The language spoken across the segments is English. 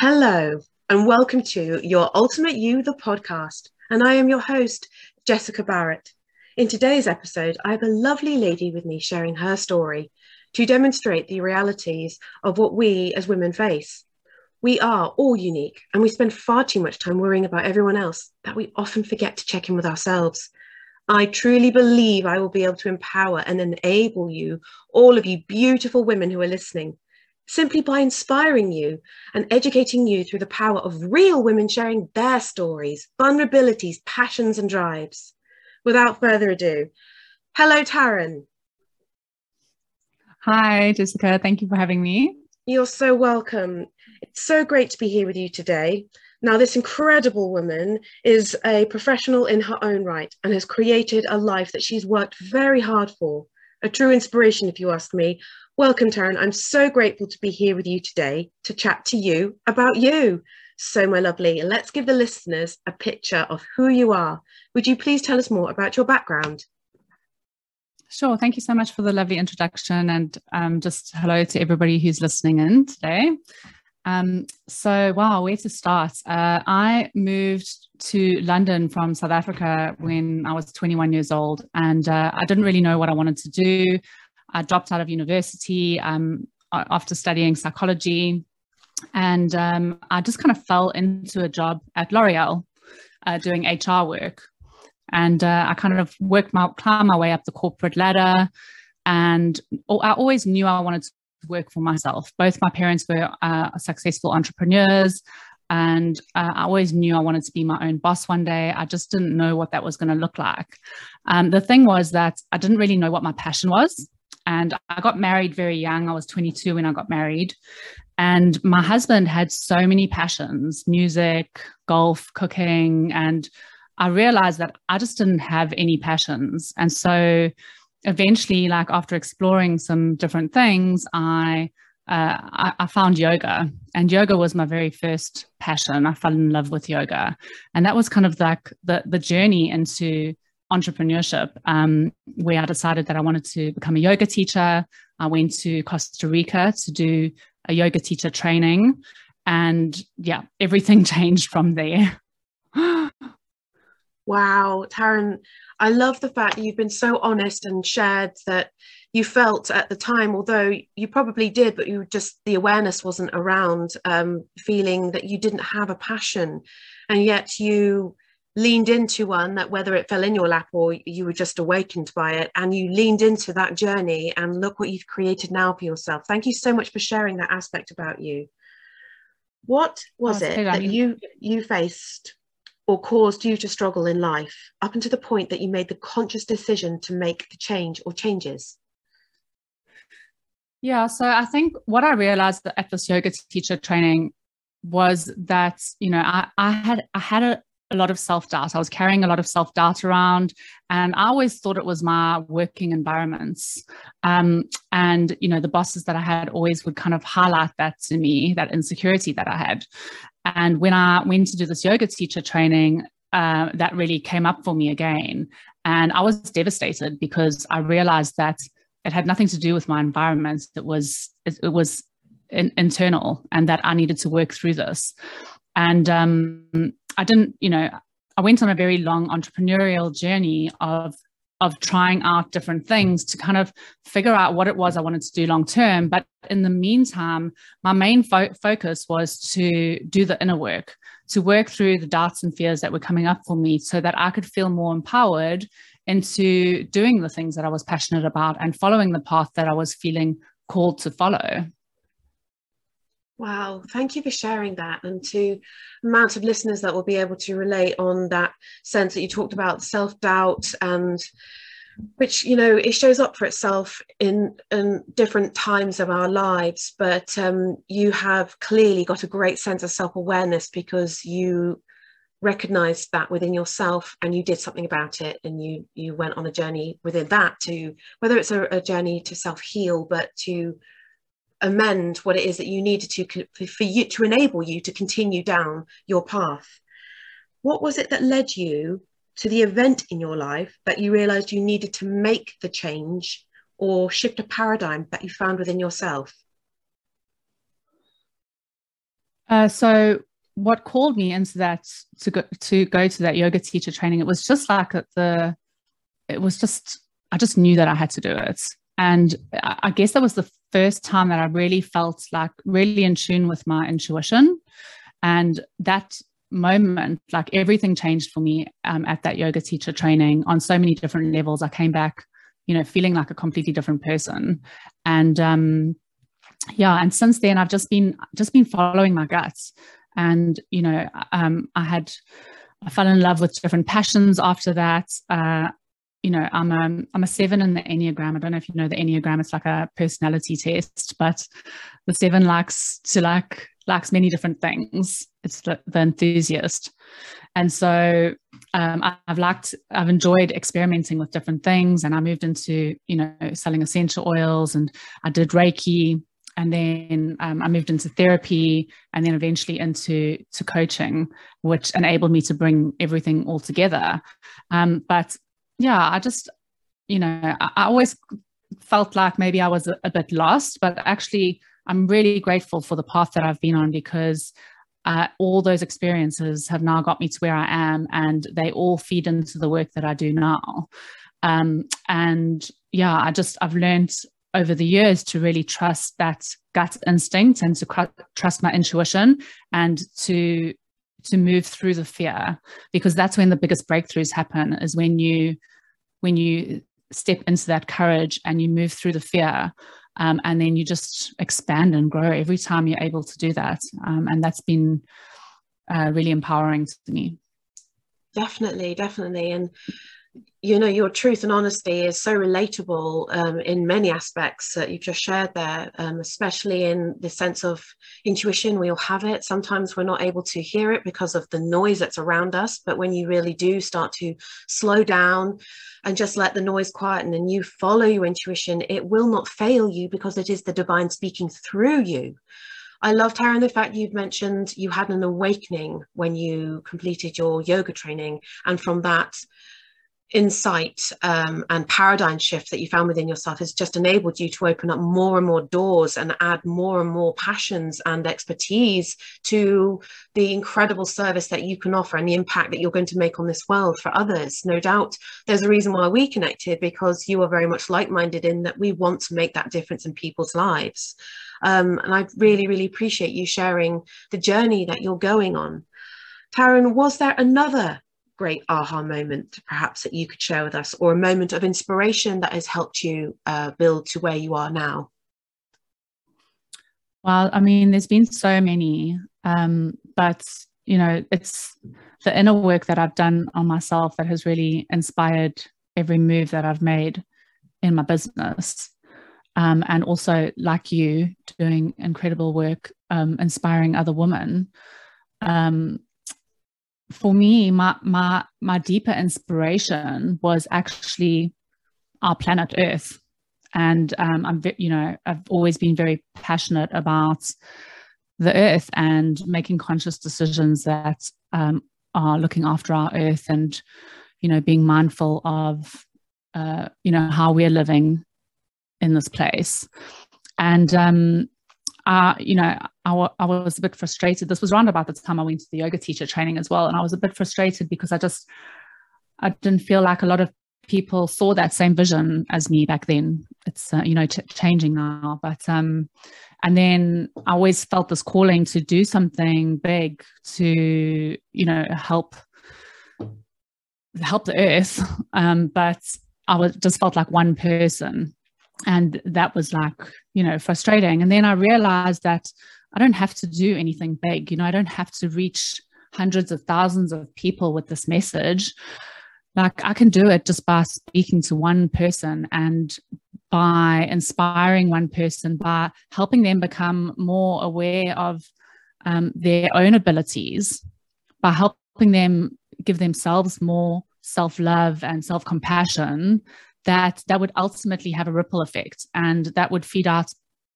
Hello, and welcome to Your Ultimate You, the podcast. And I am your host, Jessica Barrett. In today's episode, I have a lovely lady with me sharing her story to demonstrate the realities of what we as women face. We are all unique, and we spend far too much time worrying about everyone else that we often forget to check in with ourselves. I truly believe I will be able to empower and enable you, all of you beautiful women who are listening, simply by inspiring you and educating you through the power of real women sharing their stories, vulnerabilities, passions, and drives. Without further ado, hello, Taryn. Hi, Jessica. Thank you for having me. You're so welcome. It's so great to be here with you today. Now, this incredible woman is a professional in her own right and has created a life that she's worked very hard for. A true inspiration, if you ask me. Welcome, Taryn. I'm so grateful to be here with you today to chat to you about you. So, my lovely, let's give the listeners a picture of who you are. Would you please tell us more about your background? Sure. Thank you so much for the lovely introduction and um, just hello to everybody who's listening in today. Um, so, wow, where to start? Uh, I moved to London from South Africa when I was 21 years old, and uh, I didn't really know what I wanted to do. I dropped out of university um, after studying psychology, and um, I just kind of fell into a job at L'Oreal uh, doing HR work. And uh, I kind of worked my climbed my way up the corporate ladder, and I always knew I wanted to work for myself. Both my parents were uh, successful entrepreneurs, and uh, I always knew I wanted to be my own boss one day. I just didn't know what that was going to look like. Um, the thing was that I didn't really know what my passion was. And I got married very young. I was 22 when I got married. And my husband had so many passions music, golf, cooking. And I realized that I just didn't have any passions. And so eventually, like after exploring some different things, I, uh, I, I found yoga, and yoga was my very first passion. I fell in love with yoga, and that was kind of like the the journey into entrepreneurship, um, where I decided that I wanted to become a yoga teacher. I went to Costa Rica to do a yoga teacher training, and yeah, everything changed from there. Wow, Taryn, I love the fact that you've been so honest and shared that you felt at the time, although you probably did, but you just the awareness wasn't around, um, feeling that you didn't have a passion, and yet you leaned into one that whether it fell in your lap or you were just awakened by it and you leaned into that journey and look what you've created now for yourself. Thank you so much for sharing that aspect about you. What was oh, it that you you faced or caused you to struggle in life up until the point that you made the conscious decision to make the change or changes? Yeah, so I think what I realized at this yoga teacher training was that you know I, I had I had a, a lot of self doubt. I was carrying a lot of self doubt around, and I always thought it was my working environments. Um, and you know, the bosses that I had always would kind of highlight that to me, that insecurity that I had. And when I went to do this yoga teacher training, uh, that really came up for me again. And I was devastated because I realized that it had nothing to do with my environment. It was it, it was in, internal, and that I needed to work through this. And um, I didn't, you know, I went on a very long entrepreneurial journey of of trying out different things to kind of figure out what it was I wanted to do long term. But in the meantime, my main fo- focus was to do the inner work, to work through the doubts and fears that were coming up for me so that I could feel more empowered into doing the things that I was passionate about and following the path that I was feeling called to follow. Wow, thank you for sharing that. And to amount of listeners that will be able to relate on that sense that you talked about self doubt and which you know it shows up for itself in in different times of our lives but um, you have clearly got a great sense of self-awareness because you recognized that within yourself and you did something about it and you you went on a journey within that to whether it's a, a journey to self-heal but to amend what it is that you needed to for you to enable you to continue down your path. What was it that led you to the event in your life that you realized you needed to make the change or shift a paradigm that you found within yourself? Uh, so what called me into that to go to go to that yoga teacher training, it was just like the, it was just I just knew that I had to do it, and I guess that was the first time that I really felt like really in tune with my intuition, and that moment, like everything changed for me um, at that yoga teacher training on so many different levels. I came back, you know, feeling like a completely different person, and um, yeah, and since then I've just been just been following my guts. And you know um, i had i fell in love with different passions after that. Uh, you know i'm a i'm a seven in the enneagram. I don't know if you know the enneagram. It's like a personality test but the seven likes to like likes many different things. It's the, the enthusiast. And so um, i've liked i've enjoyed experimenting with different things and i moved into you know selling essential oils and i did reiki and then um, I moved into therapy, and then eventually into to coaching, which enabled me to bring everything all together. Um, but yeah, I just, you know, I, I always felt like maybe I was a, a, bit lost, but actually, I'm really grateful for the path that I've been on because uh, all those experiences have now got me to where I am, and they all feed into the work that I do now. Um, and yeah, I just I've learned over the years to really trust that gut instinct and to trust my intuition and to to move through the fear because that's when the biggest breakthroughs happen is when you when you step into that courage and you move through the fear um, and then you just expand and grow every time you're able to do that. Um, and that's been uh, really empowering to me. Definitely definitely. And you know your truth and honesty is so relatable um, in many aspects that you've just shared there um, especially in the sense of intuition we all have it. Sometimes we're not able to hear it because of the noise that's around us but when you really do start to slow down and just let the noise quieten and you follow your intuition it will not fail you because it is the divine speaking through you. I loved Taryn the fact you've mentioned you had an awakening when you completed your yoga training and from that insight um, and paradigm shift that you found within yourself has just enabled you to open up more and more doors and add more and more passions and expertise to the incredible service that you can offer and the impact that you're going to make on this world for others. No doubt there's a reason why we connected because you are very much like minded in that we want to make that difference in people's lives. Um, and I really, really appreciate you sharing the journey that you're going on. Taryn, was there another great aha moment perhaps that you could share with us or a moment of inspiration that has helped you uh, build to where you are now? Well i mean there's been so many um, but you know it's the inner work that i've done on myself that has really inspired every move that i've made in my business. Um, and also like you doing incredible work um, inspiring other women. Um, for me, my my my deeper inspiration was actually our planet Earth, and um, I'm you know I've always been very passionate about the Earth and making conscious decisions that um, are looking after our Earth and you know being mindful of uh, you know how we're living in this place, and um, uh, you know, I, was a bit frustrated. This was around about the time I went to the yoga teacher training as well. And I was a bit frustrated because I just, I didn't feel like a lot of people saw that same vision as me back then. It's, uh, you know, changing now. But, um, and then I always felt this calling to do something big to, you know, help, help the earth. Um, but I was just felt like one person and that was like you know frustrating. And then i realized that i don't have to do anything big. You know i don't have to reach hundreds of thousands of people with this message. Like i can do it just by speaking to one person and by inspiring one person by helping them become more aware of um, their own abilities by helping them give themselves more self-love and self-compassion that that would ultimately have a ripple effect. And that would feed out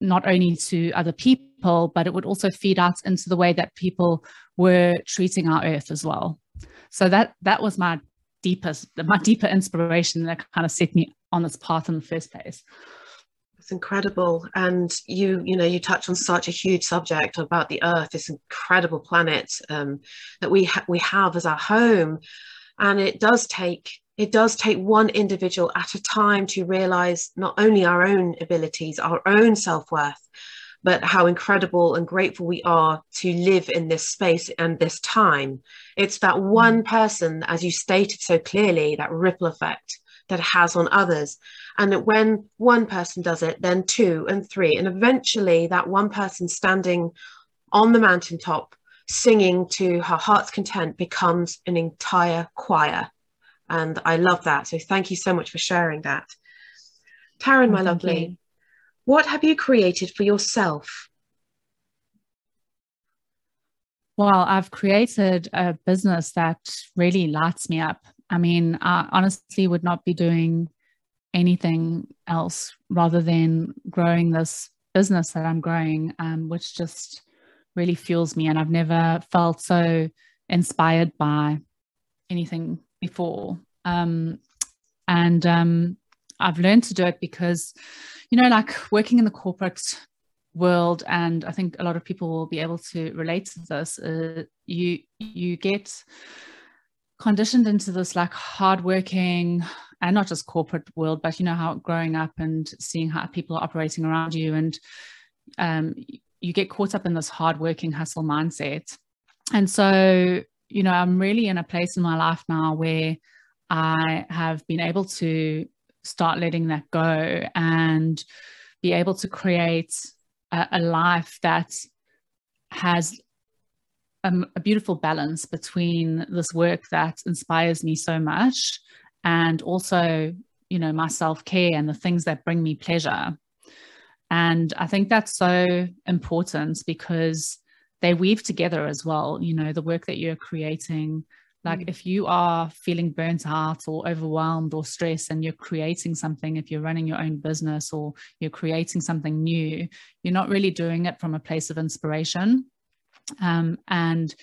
not only to other people but it would also feed out into the way that people were treating our earth as well. So that that was my deepest my deeper inspiration that kind of set me on this path in the first place. It's incredible. And you, you know, you touch on such a huge subject about the Earth, this incredible planet um, that we ha- we have as our home, and it does take it does take one individual at a time to realize not only our own abilities, our own self worth, but how incredible and grateful we are to live in this space and this time. It's that hmm. one person, as you stated so clearly, that ripple effect that it has on others. And when one person does it, then two and three. And eventually, that one person standing on the mountaintop singing to her heart's content becomes an entire choir. And I love that. So thank you so much for sharing that. Taryn, my lovely, you. what have you created for yourself? Well, I've created a business that really lights me up. I mean, I honestly would not be doing anything else rather than growing this business that I'm growing, um, which just really fuels me. And I've never felt so inspired by anything before. Um, and um, I've learned to do it because, you know, like working in the corporate world, and I think a lot of people will be able to relate to this. Uh, you you get conditioned into this like hardworking and not just corporate world, but you know how growing up and seeing how people are operating around you, and um, you get caught up in this hardworking hustle mindset. And so, you know, I'm really in a place in my life now where I have been able to start letting that go and be able to create a, a life that has a, a beautiful balance between this work that inspires me so much and also you know my self-care and the things that bring me pleasure. And i think that's so important because they weave together as well you know the work that you're creating. Like mm. if you are feeling burnt out or overwhelmed or stressed and you're creating something if you're running your own business or you're creating something new you're not really doing it from a place of inspiration. Um, and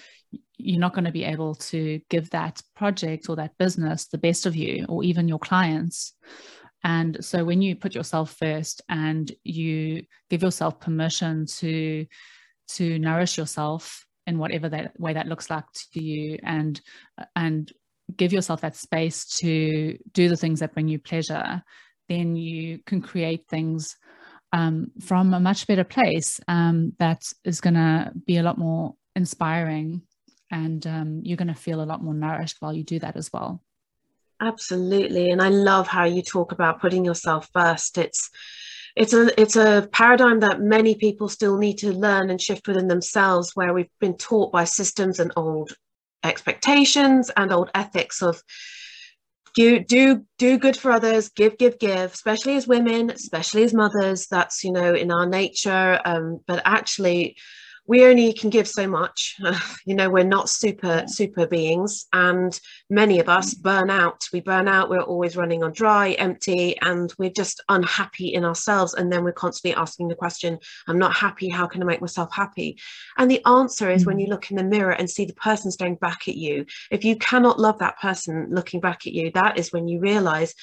you're not going to be able to give that project or that business the best of you or even your clients. And so when you put yourself first and you give yourself permission to to nourish yourself in whatever that way that looks like to you and and give yourself that space to do the things that bring you pleasure then you can create things um, from a much better place um, that is going to be a lot more inspiring and um, you're going to feel a lot more nourished while you do that as well. Absolutely. And i love how you talk about putting yourself first. It's it's a it's a paradigm that many people still need to learn and shift within themselves where we've been taught by systems and old expectations and old ethics of do do do good for others give give give especially as women especially as mothers. That's you know in our nature. Um, but actually we only can give so much. You know we're not super super beings and many of us mm. burn out. We burn out we're always running on dry empty and we're just unhappy in ourselves and then we're constantly asking the question i'm not happy how can i make myself happy? And the answer is when you look in the mirror and see the person staring back at you. If you cannot love that person looking back at you that is when you realize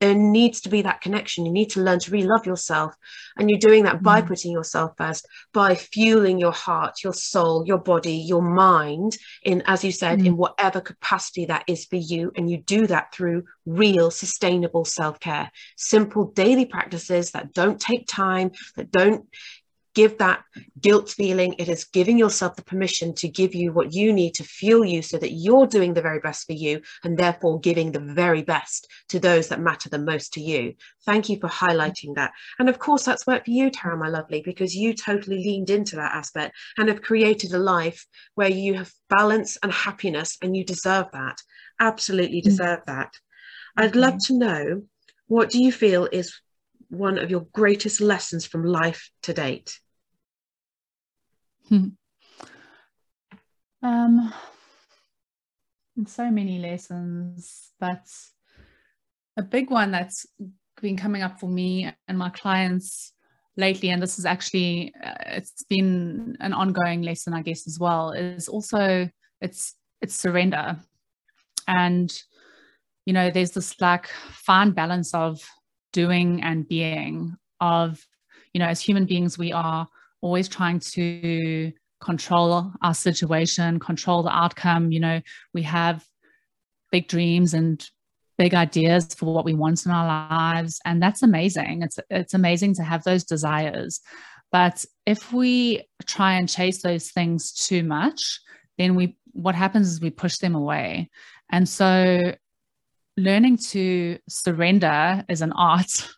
there needs to be that connection. You need to learn to really love yourself. And you're doing that by mm. putting yourself first, by fueling your heart, your soul, your body, your mind in, as you said, mm. in whatever capacity that is for you. And you do that through real, sustainable self care, simple daily practices that don't take time, that don't give that guilt feeling. It is giving yourself the permission to give you what you need to fuel you so that you're doing the very best for you and therefore giving the very best to those that matter the most to you. Thank you for highlighting that. And of course, that's worked for you, Tara, my lovely, because you totally leaned into that aspect and have created a life where you have balance and happiness and you deserve that. Absolutely mm. deserve that. I'd love to know what do you feel is one of your greatest lessons from life to date? Um, so many lessons, but a big one that's been coming up for me and my clients lately, and this is actually uh, it's been an ongoing lesson, I guess, as well, is also it's it's surrender, and you know, there's this like fine balance of doing and being of, you know, as human beings, we are always trying to control our situation, control the outcome. You know, we have big dreams and big ideas for what we want in our lives and that's amazing. It's it's amazing to have those desires. But if we try and chase those things too much then we what happens is we push them away. And so learning to surrender is an art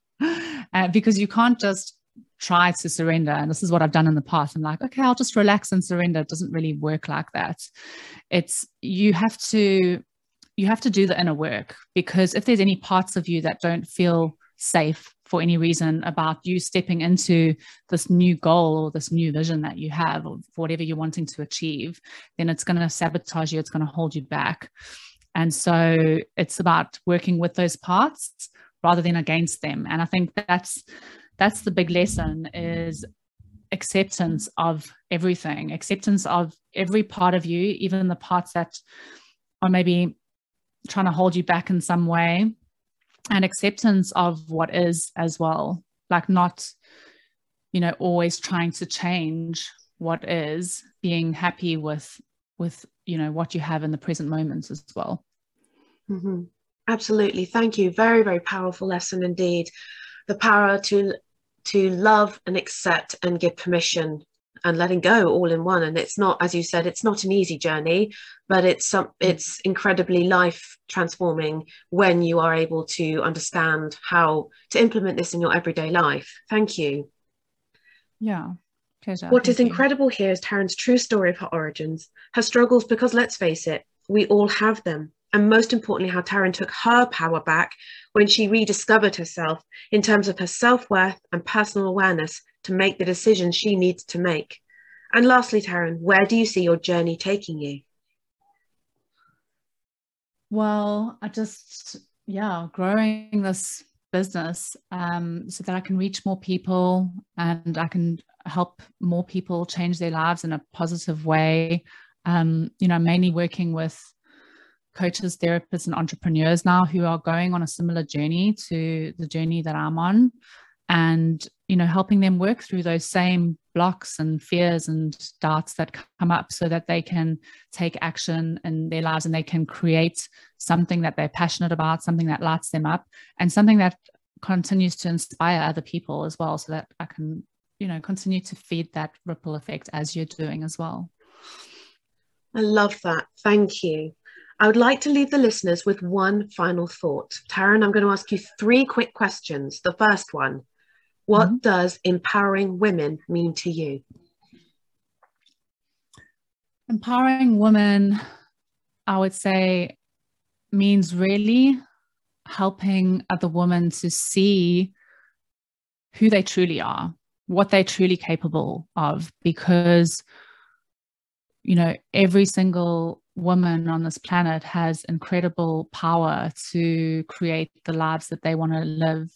uh, because you can't just try to surrender and this is what i've done in the past i'm like okay i'll just relax and surrender it doesn't really work like that it's you have to you have to do the inner work because if there's any parts of you that don't feel safe for any reason about you stepping into this new goal or this new vision that you have or whatever you're wanting to achieve, then it's going to sabotage you, it's going to hold you back. And so it's about working with those parts rather than against them. And I think that's that's the big lesson is acceptance of everything, acceptance of every part of you, even the parts that are maybe trying to hold you back in some way and acceptance of what is as well. Like not you know always trying to change what is being happy with with you know what you have in the present moments as well. Mm-hmm. absolutely. Thank you. Very very powerful lesson indeed. The power to to love and accept and give permission and letting go all in one. And it's not as you said it's not an easy journey but it's some mm. it's incredibly life transforming when you are able to understand how to implement this in your everyday life. Thank you. Yeah. Pleasure. What is incredible here is Taryn's true story of her origins her struggles because let's face it we all have them and most importantly, how Taryn took her power back when she rediscovered herself in terms of her self worth and personal awareness to make the decisions she needs to make? And lastly, Taryn, where do you see your journey taking you? Well, I just, yeah, growing this business um, so that I can reach more people and I can help more people change their lives in a positive way. Um, you know, mainly working with coaches, therapists, and entrepreneurs now who are going on a similar journey to the journey that I'm on and you know helping them work through those same blocks and fears and doubts that come up so that they can take action in their lives and they can create something that they're passionate about something that lights them up and something that continues to inspire other people as well so that i can you know continue to feed that ripple effect as you're doing as well. I love that. Thank you I would like to leave the listeners with one final thought. Taryn, I'm going to ask you three quick questions. The first one what mm-hmm. does empowering women mean to you? Empowering women, I would say, means really helping other women to see who they truly are, what they're truly capable of, because, you know, every single woman on this planet has incredible power to create the lives that they want to live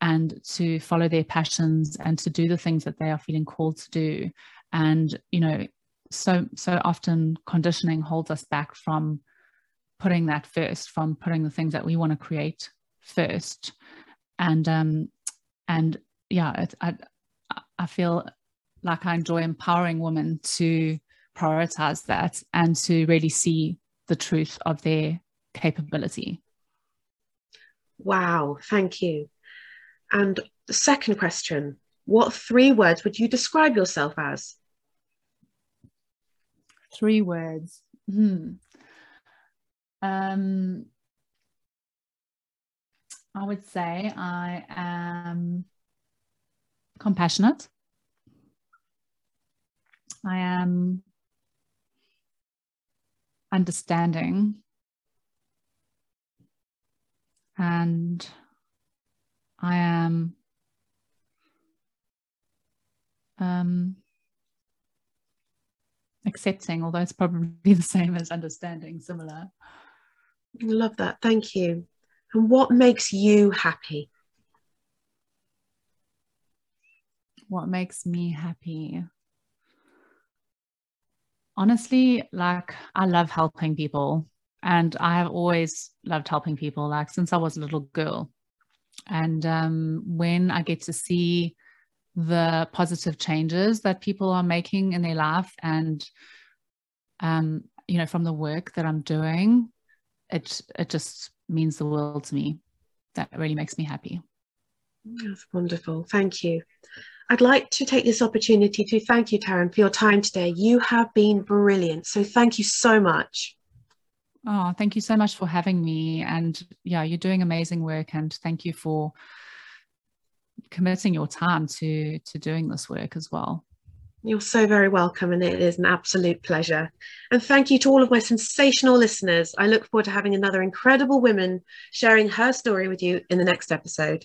and to follow their passions and to do the things that they are feeling called to do. And you know so so often conditioning holds us back from putting that first from putting the things that we want to create first. And um and yeah it, i i feel like i enjoy empowering women to prioritize that and to really see the truth of their capability wow thank you and the second question What three words would you describe yourself as? Three words. Hmm. Um, I would say I am compassionate. I am understanding and I am um, accepting, although it's probably the same as understanding, similar. I love that. Thank you. And what makes you happy? What makes me happy? Honestly, like I love helping people and I have always loved helping people like since I was a little girl. And um, when I get to see the positive changes that people are making in their life and um, you know from the work that i'm doing it it just means the world to me. That really makes me happy. That's wonderful. Thank you i'd like to take this opportunity to thank you taryn for your time today you have been brilliant so thank you so much oh thank you so much for having me and yeah you're doing amazing work and thank you for committing your time to to doing this work as well. You're so very welcome, and it is an absolute pleasure. And thank you to all of my sensational listeners. I look forward to having another incredible woman sharing her story with you in the next episode.